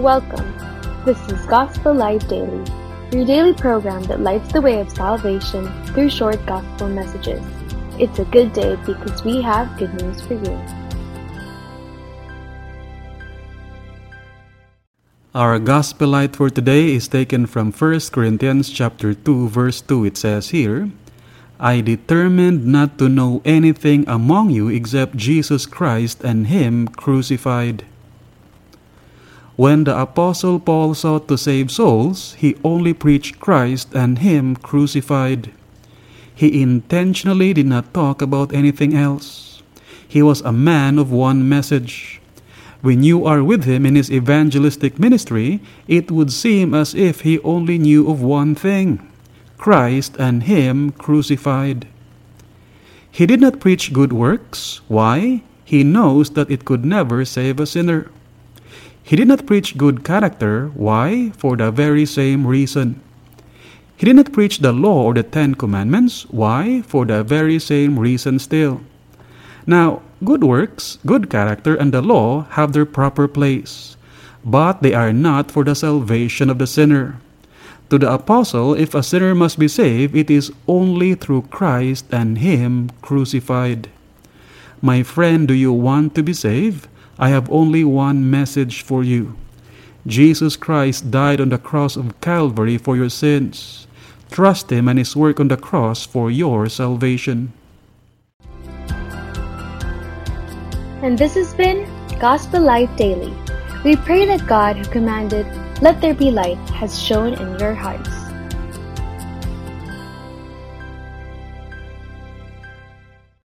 Welcome. This is Gospel Light Daily, your daily program that lights the way of salvation through short gospel messages. It's a good day because we have good news for you. Our gospel light for today is taken from 1 Corinthians chapter 2 verse 2. It says here, I determined not to know anything among you except Jesus Christ and Him crucified. When the Apostle Paul sought to save souls, he only preached Christ and Him crucified. He intentionally did not talk about anything else. He was a man of one message. When you are with him in his evangelistic ministry, it would seem as if he only knew of one thing Christ and Him crucified. He did not preach good works. Why? He knows that it could never save a sinner. He did not preach good character. Why? For the very same reason. He did not preach the law or the Ten Commandments. Why? For the very same reason still. Now, good works, good character, and the law have their proper place, but they are not for the salvation of the sinner. To the apostle, if a sinner must be saved, it is only through Christ and Him crucified. My friend, do you want to be saved? I have only one message for you. Jesus Christ died on the cross of Calvary for your sins. Trust Him and His work on the cross for your salvation. And this has been Gospel Light Daily. We pray that God, who commanded, Let there be light, has shone in your hearts.